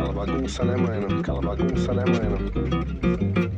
Aquela bagunça, né, mano? Aquela bagunça, né, mano?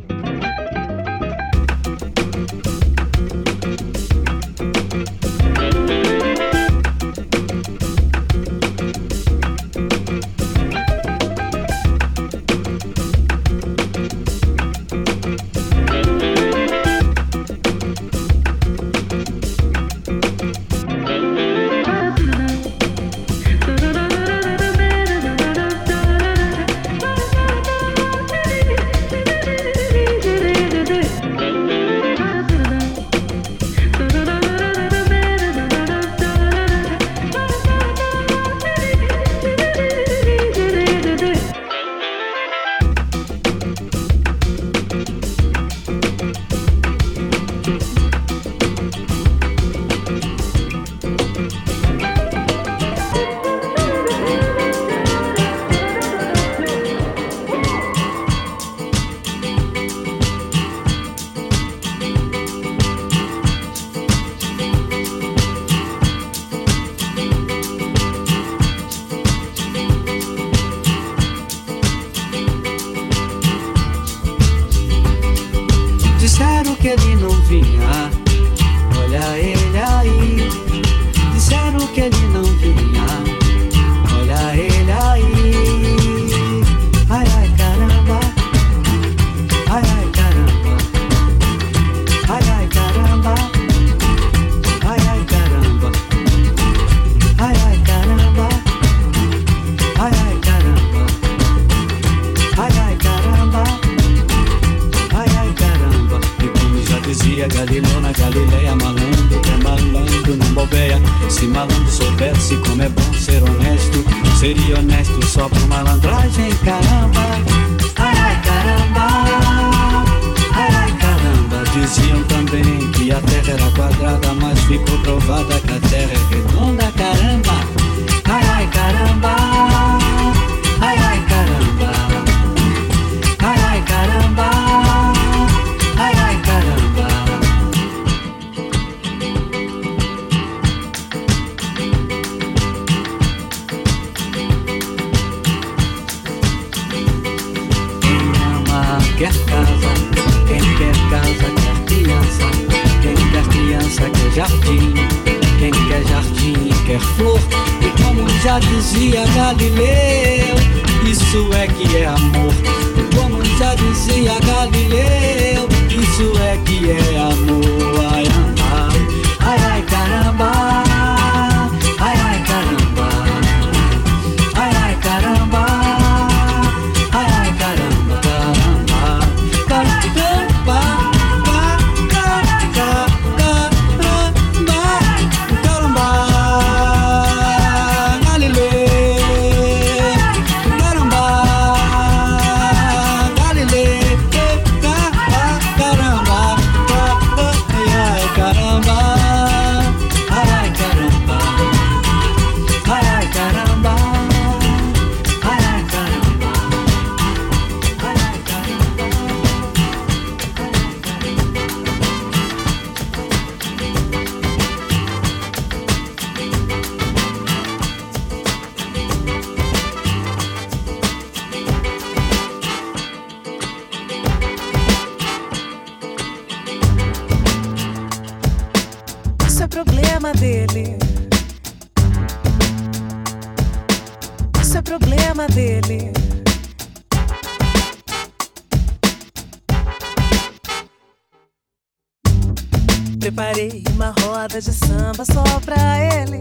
Preparei uma roda de samba só pra ele,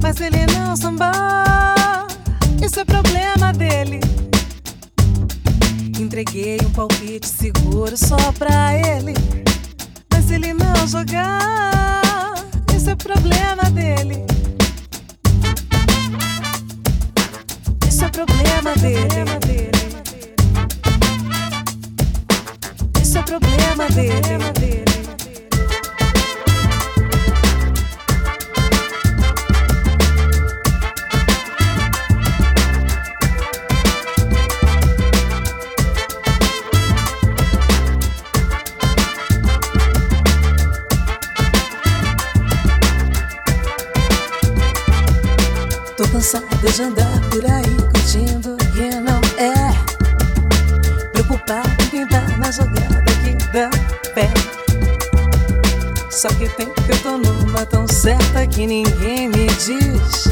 mas ele não samba. Isso é problema dele. Entreguei um palpite seguro só pra ele, mas ele não jogar. Isso é problema dele. Isso é problema dele. Isso é problema dele. Andar por aí curtindo que não é preocupado quem tá na jogada que dá pé. Só que tem que eu tô numa tão certa que ninguém me diz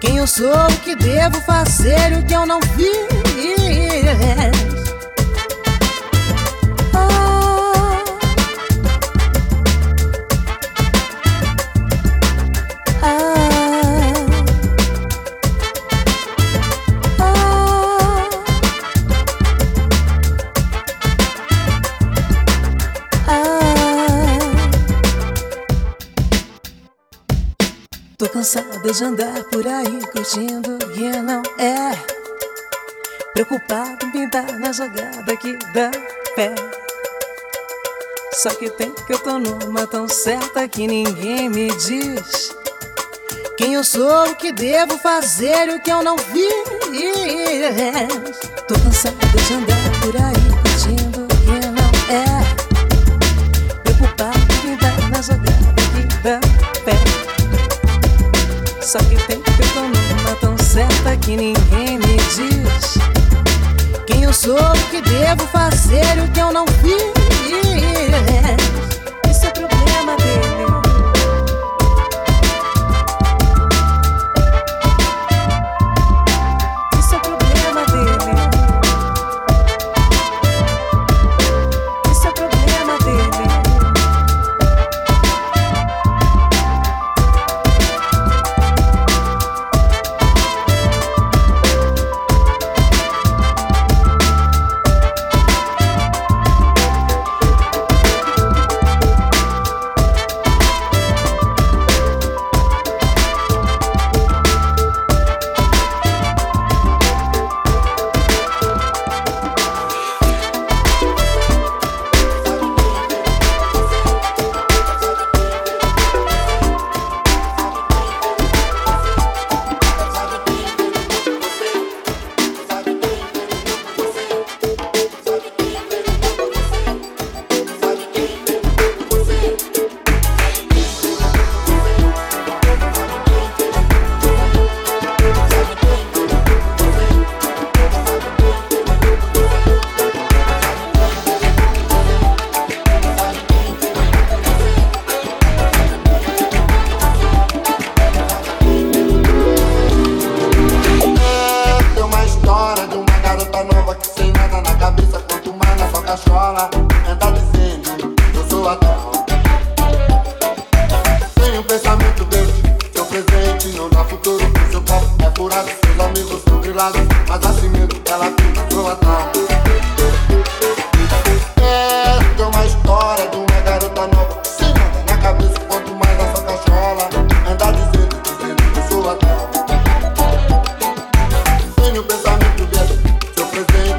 quem eu sou, o que devo fazer, o que eu não fiz. De andar por aí curtindo e não é preocupado em pintar na jogada que dá pé. Só que tem que eu tô numa tão certa que ninguém me diz quem eu sou, o que devo fazer, o que eu não fiz. Tô cansada de andar por aí curtindo e não é preocupado em pintar na jogada que dá pé. Só que tem que eu tô numa tão certa que ninguém me diz Quem eu sou, o que devo fazer, o que eu não fiz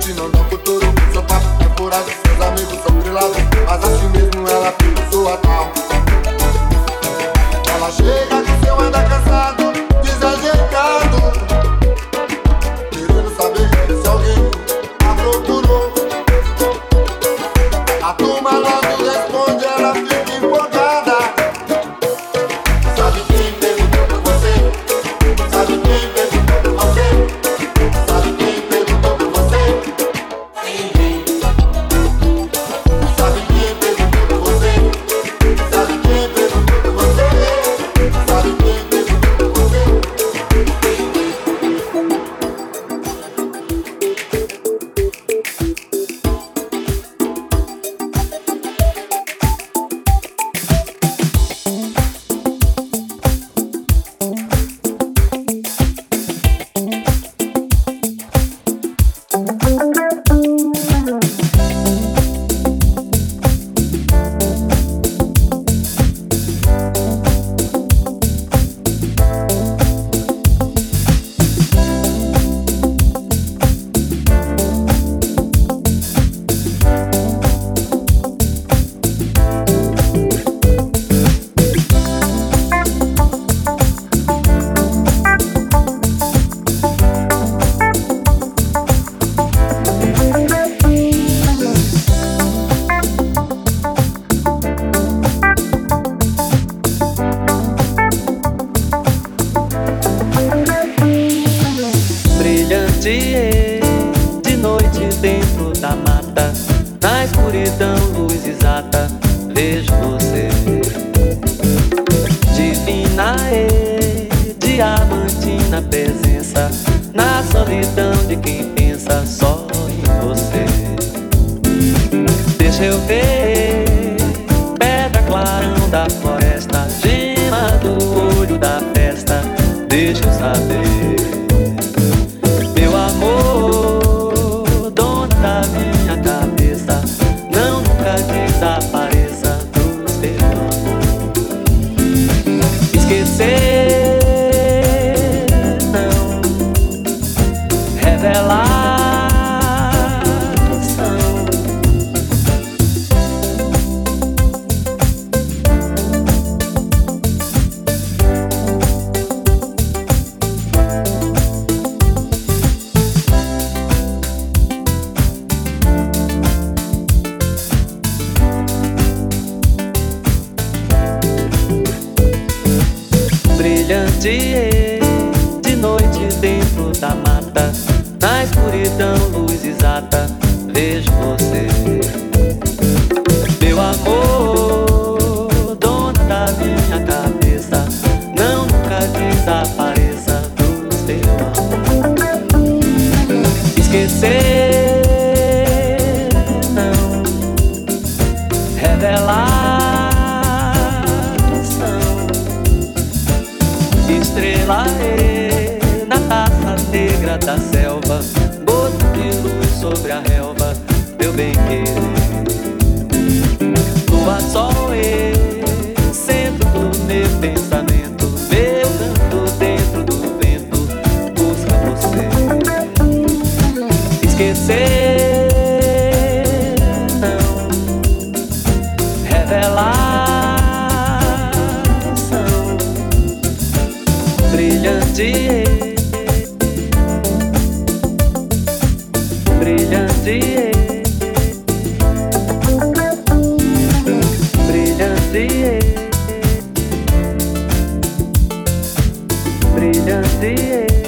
gente não é dá futuro Seu papo é furado, seus amigos são grilados Mas assim mesmo ela pisa sua tal. Ela chega da just the.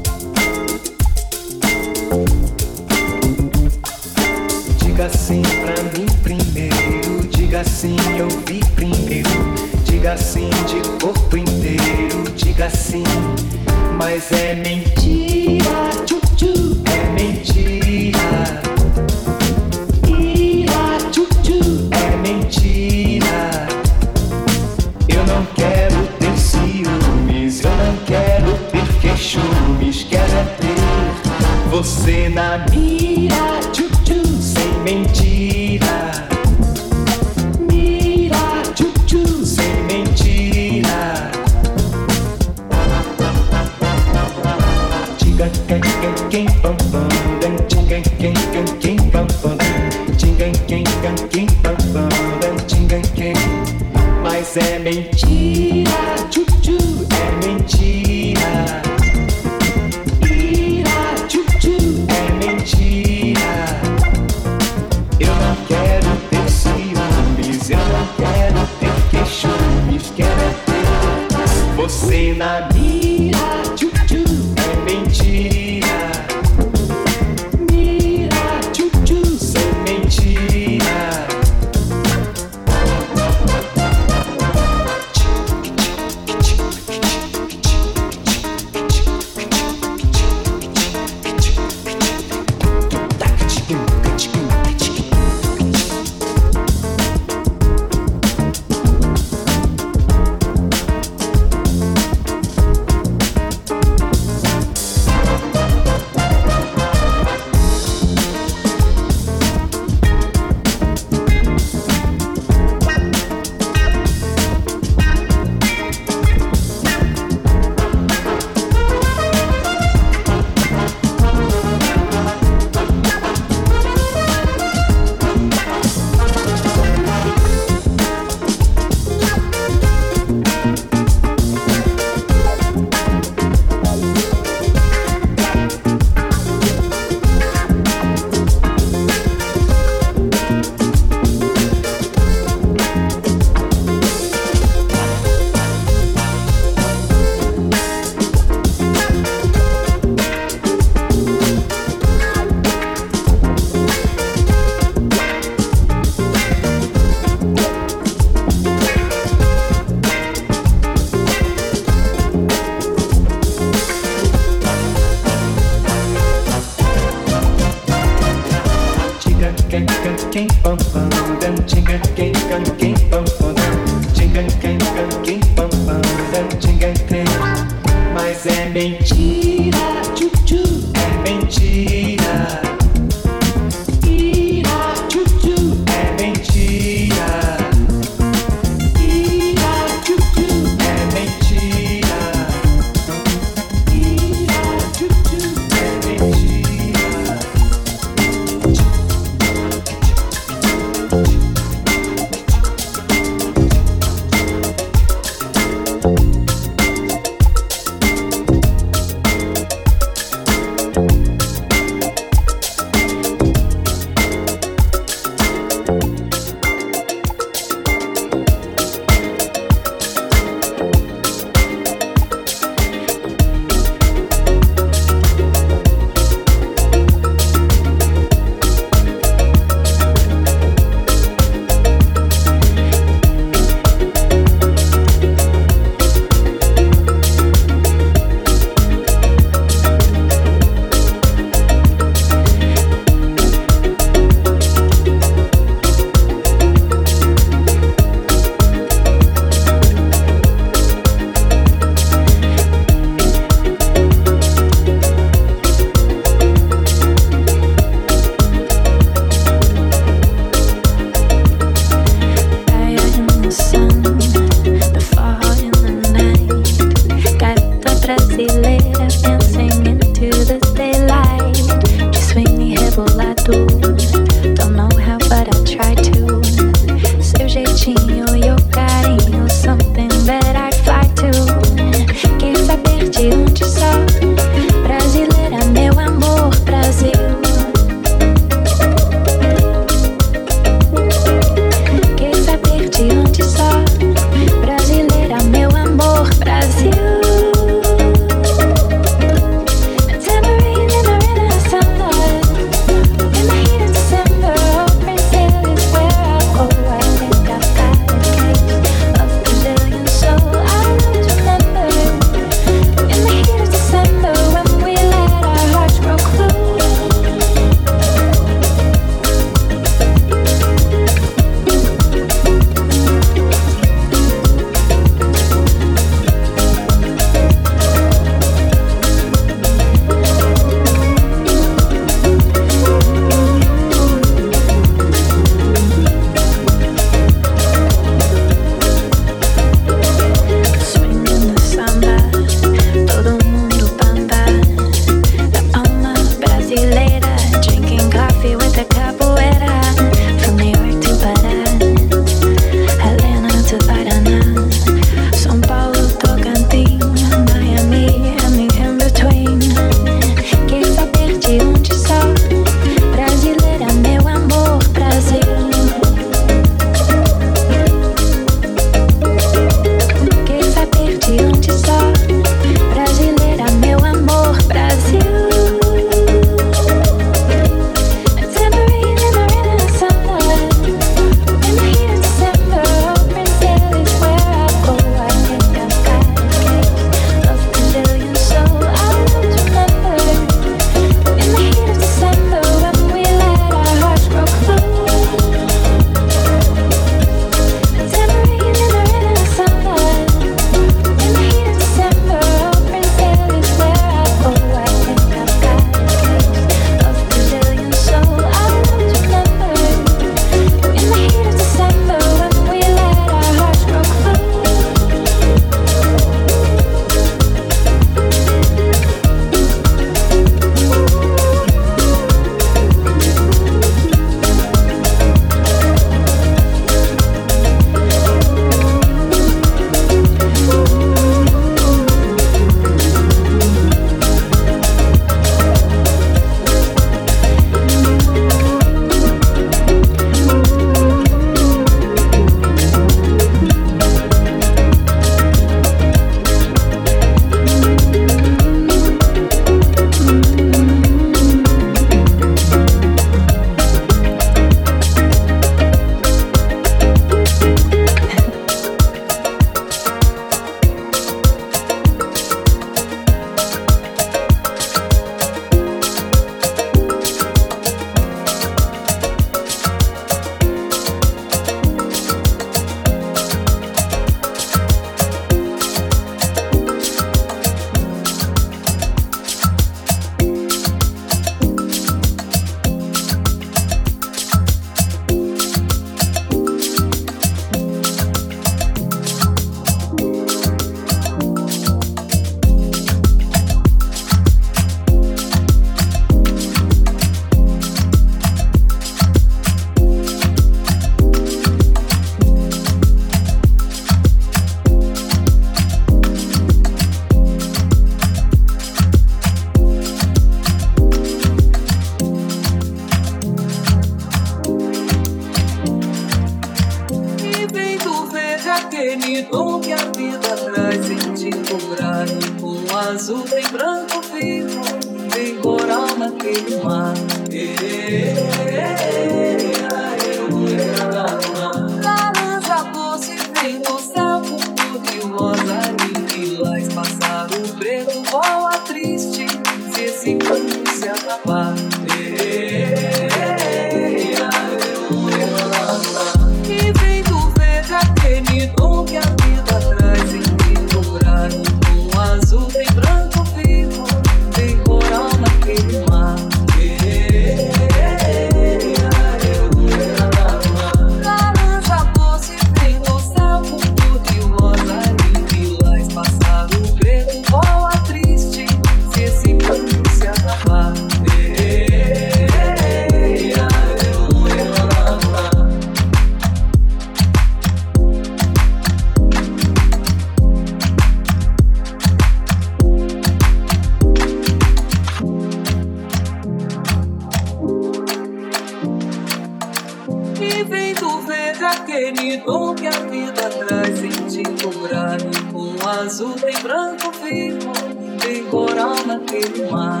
sempre branco vivo, de coral naquele mar.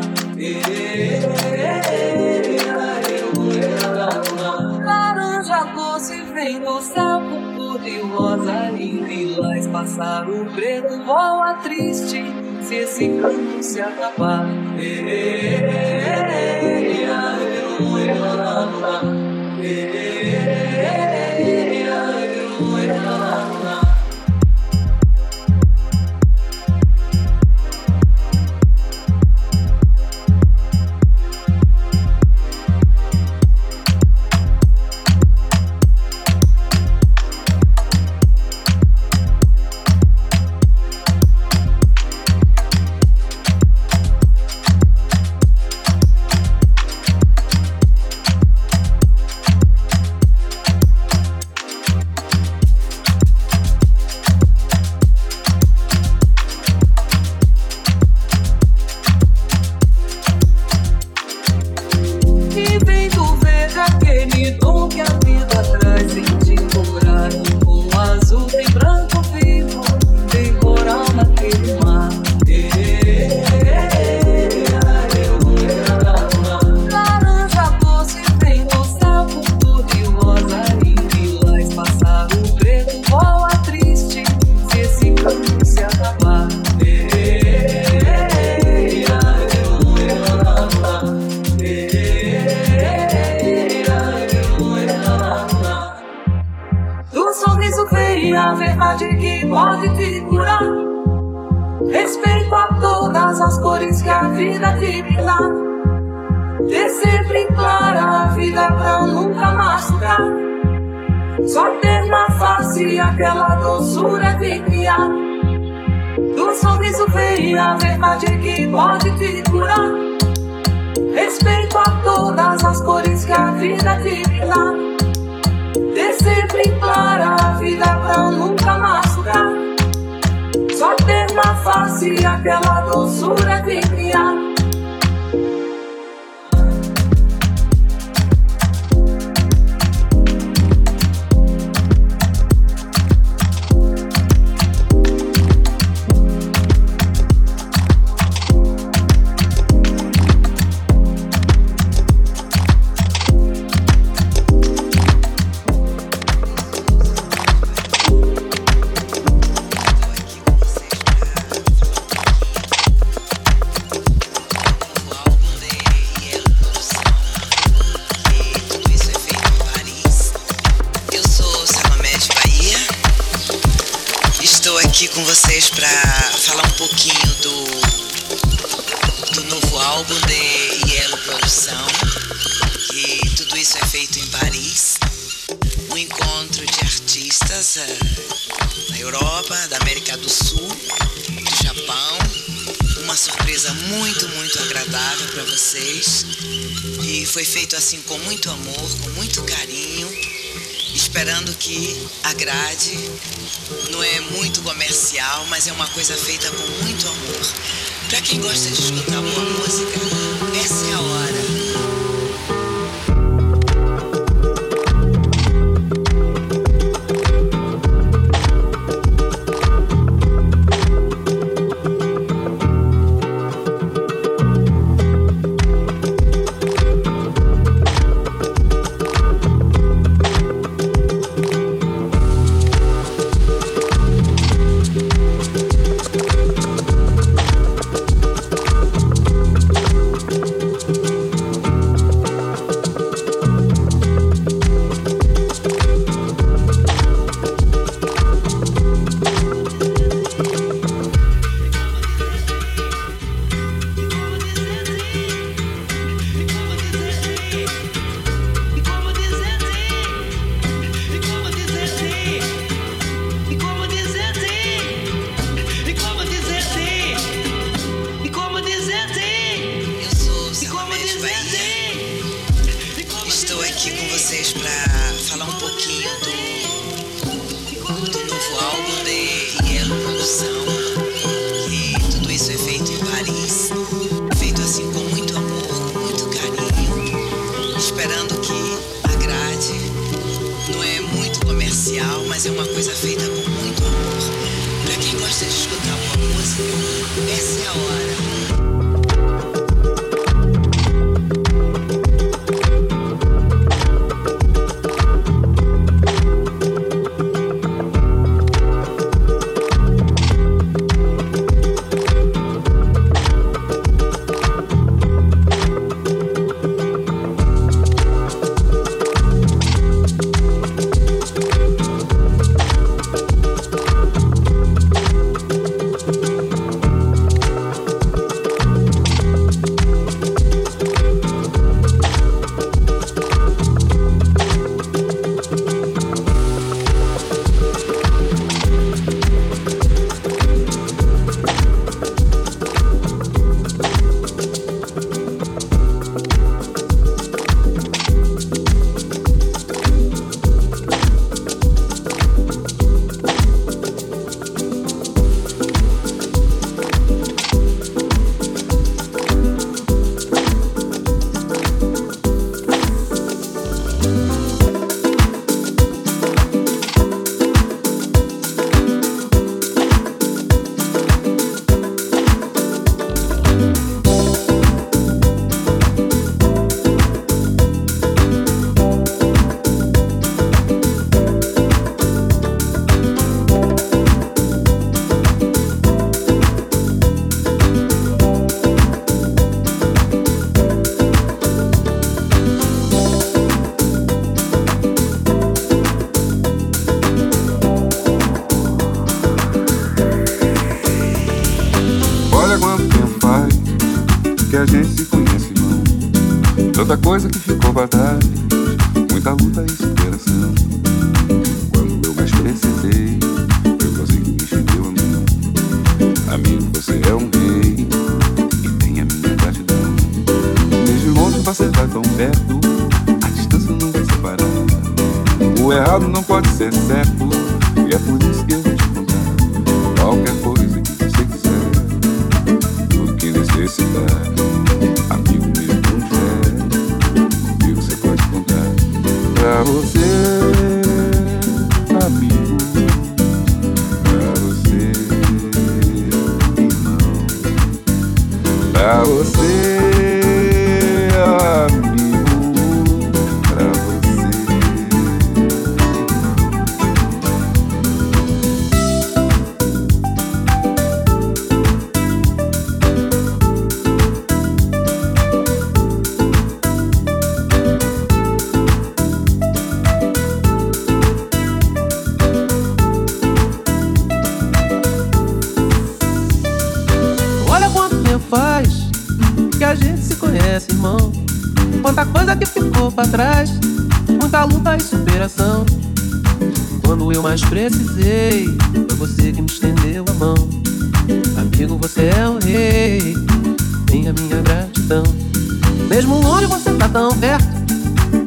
Laranja doce vem do céu purpura e rosa e lilás. o preto voa triste se esse canto se acabar. Yeah. face aquela doçura que me não é muito comercial, mas é uma coisa feita com muito amor. Para quem gosta de escutar boa música,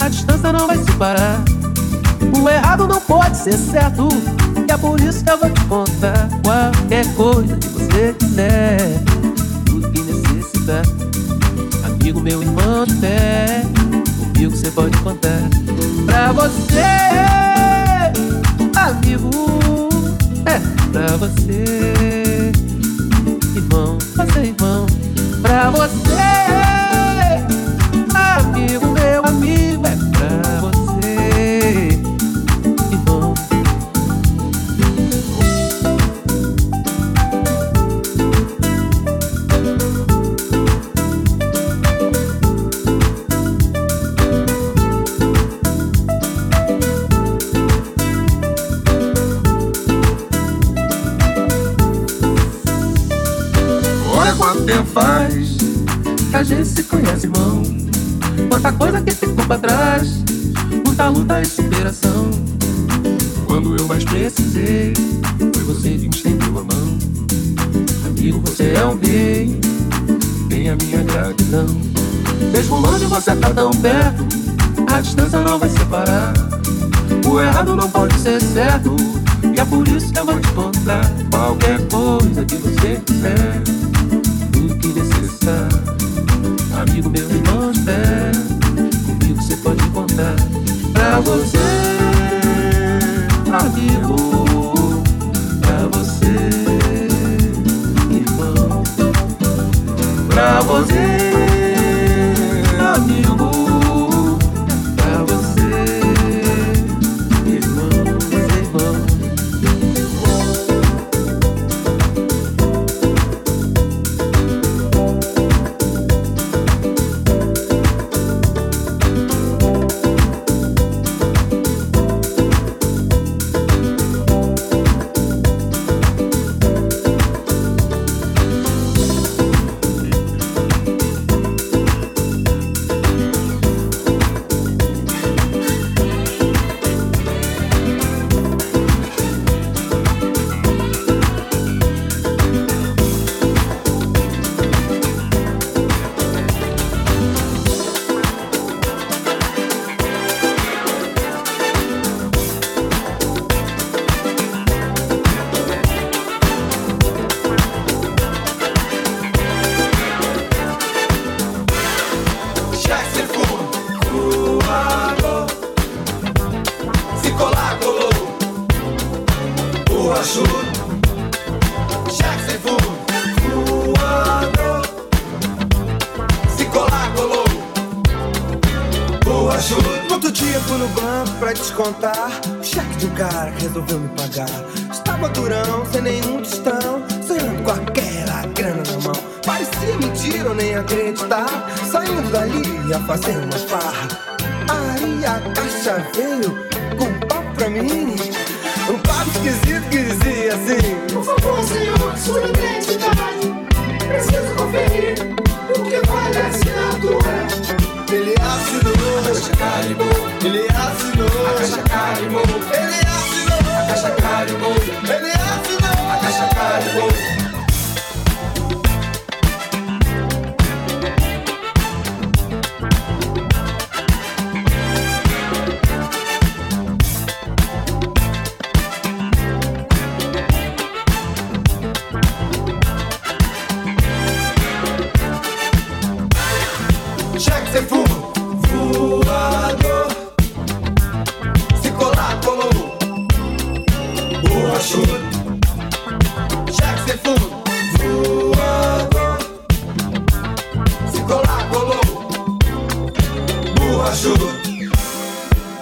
a distância não vai se parar. O errado não pode ser certo, e é por isso que eu vou te contar qualquer coisa que você quiser, tudo que necessitar. Amigo, meu irmão de fé, comigo você pode contar. Pra você, amigo, é pra você, irmão, você irmão. Pra você, faz que a gente se conhece, irmão. Quanta coisa que ficou pra trás, muita luta e superação. Quando eu mais precisei, foi você que me estendeu a mão. Amigo, você é um rei, tem a minha gratidão. Mesmo longe você tá tão perto, a distância não vai separar. O errado não pode ser certo, e é por isso que eu vou te contar qualquer coisa que você quiser que necessitar. Amigo meu irmão de fé, comigo você pode contar. Pra você, amigo, pra você, irmão. Pra você,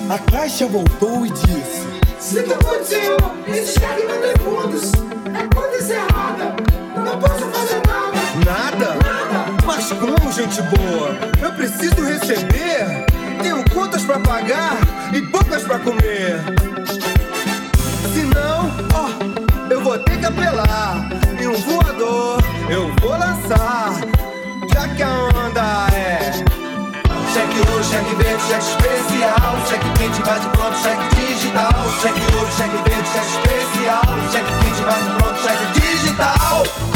A caixa voltou e disse: Se que aconteceu? Esses caras não têm fundos. É coisa errada. Não posso fazer nada. Nada? Mas como, gente boa? Eu preciso receber. Tenho contas pra pagar e bocas pra comer. Se não, ó, eu vou ter que apelar. E um voador eu vou lançar. Já que a onda é. Cheque ouro, cheque verde, cheque especial. Cheque quente, bate pronto, cheque digital. Cheque ouro, cheque verde, cheque especial. Cheque quente, bate pronto, cheque digital.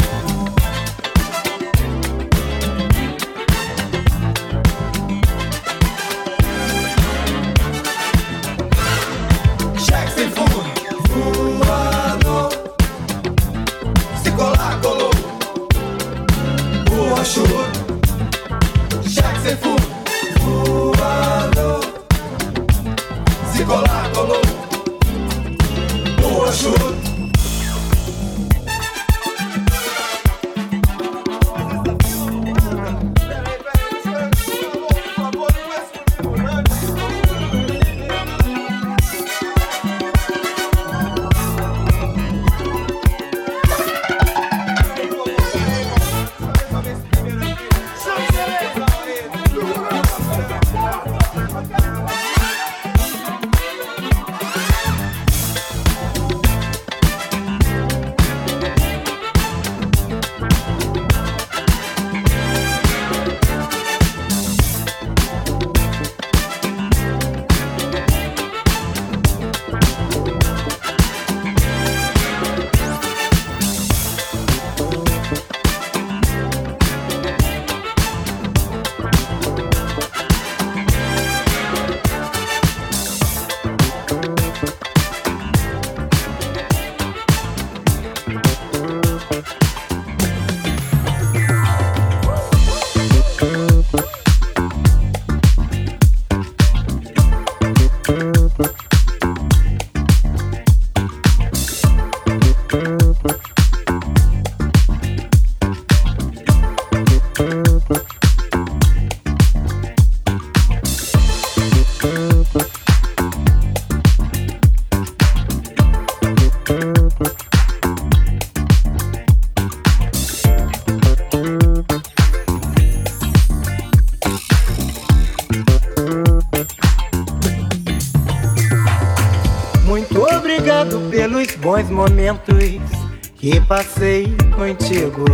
Que passei contigo.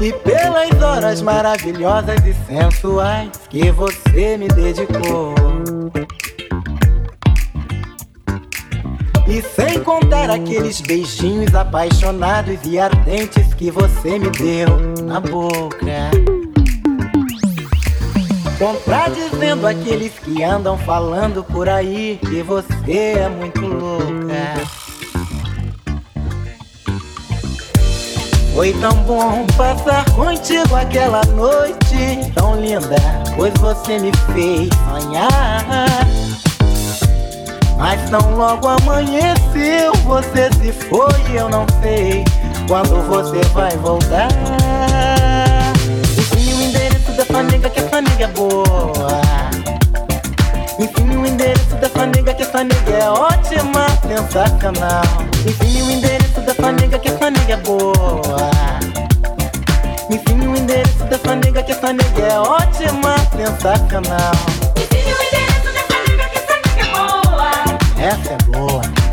E pelas horas maravilhosas e sensuais que você me dedicou. E sem contar aqueles beijinhos apaixonados e ardentes que você me deu na boca. Contradizendo aqueles que andam falando por aí que você é muito Foi tão bom passar contigo aquela noite tão linda, pois você me fez sonhar. Mas tão logo amanheceu, você se foi, eu não sei quando você vai voltar. Ensine o endereço dessa nega que essa nega é boa. Ensine o endereço dessa nega que essa nega é ótima, sensacional. Ensine o endereço dessa nega que essa nega é boa. Me ensine o endereço dessa nega que essa nega é ótima, sensacional. Ensine o endereço dessa nega que essa nega é boa. Essa é boa.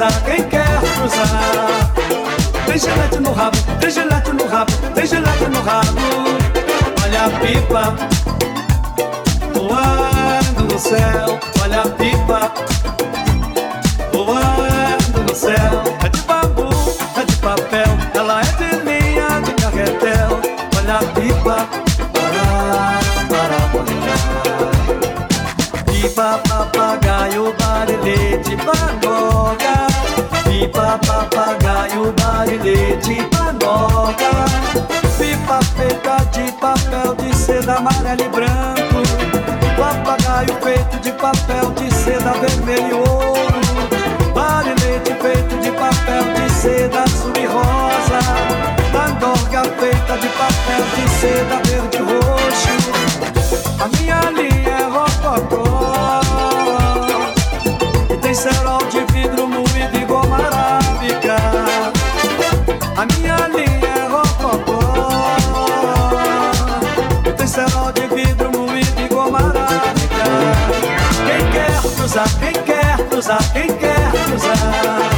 Cruzar, quem quer cruzar? Tem gilete no rabo, tem gilete no rabo, tem gilete no rabo. Olha a pipa Voando no céu, olha a pipa Voando no céu. É de bambu, é de papel Ela é de linha de carretel. Olha a pipa Pará, pará, pará. Pipa, papagaio barilete panoca. Pipa, papagaio barilete panoca. Pipa feita de papel de seda amarelo e branco. Papagaio feito de papel de seda vermelho e ouro. Barilete feito de papel de seda azul e rosa. Pandorga feita de papel de seda verde e roxo. A minha linha usar quem quer usar.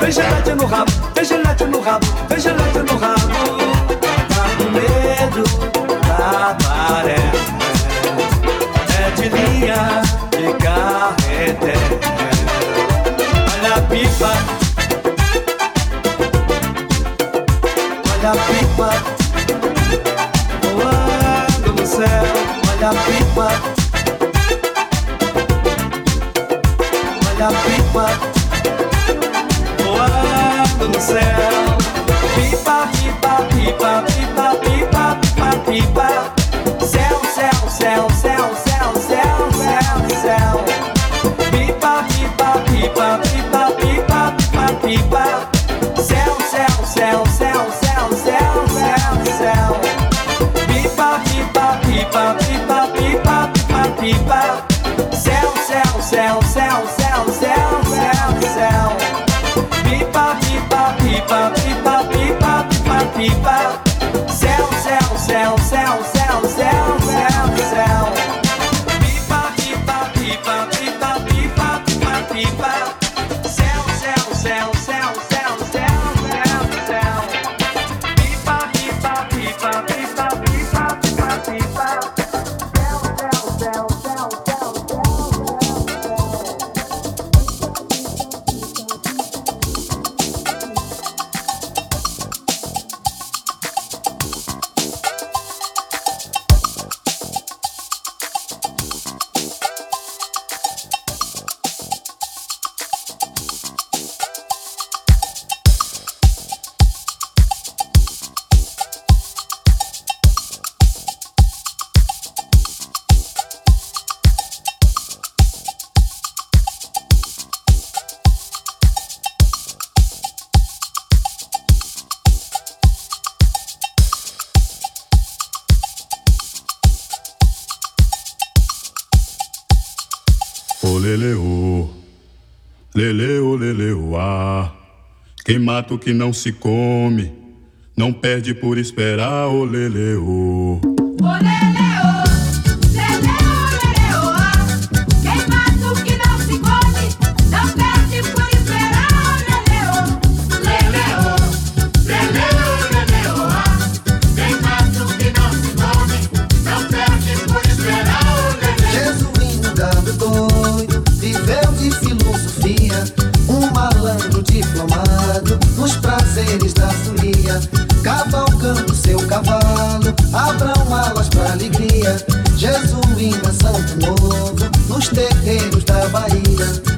Vem gelate no rabo, vem gelate no rabo, vem gelate no rabo. Tá com medo tá da maré. É de linha de carreté. Olha a pipa. Olha a pipa. Voando no céu. Olha a pipa. pipa voando no céu. Pipa, pipa, pipa, pipa, pipa, pipa, pipa. Céu, céu, céu, céu, céu, céu, céu, céu. Quem mata o que não se come, não perde por esperar, o leleô. Abram alas para alegria, Jesus vinda Santo novo nos terreiros da Bahia.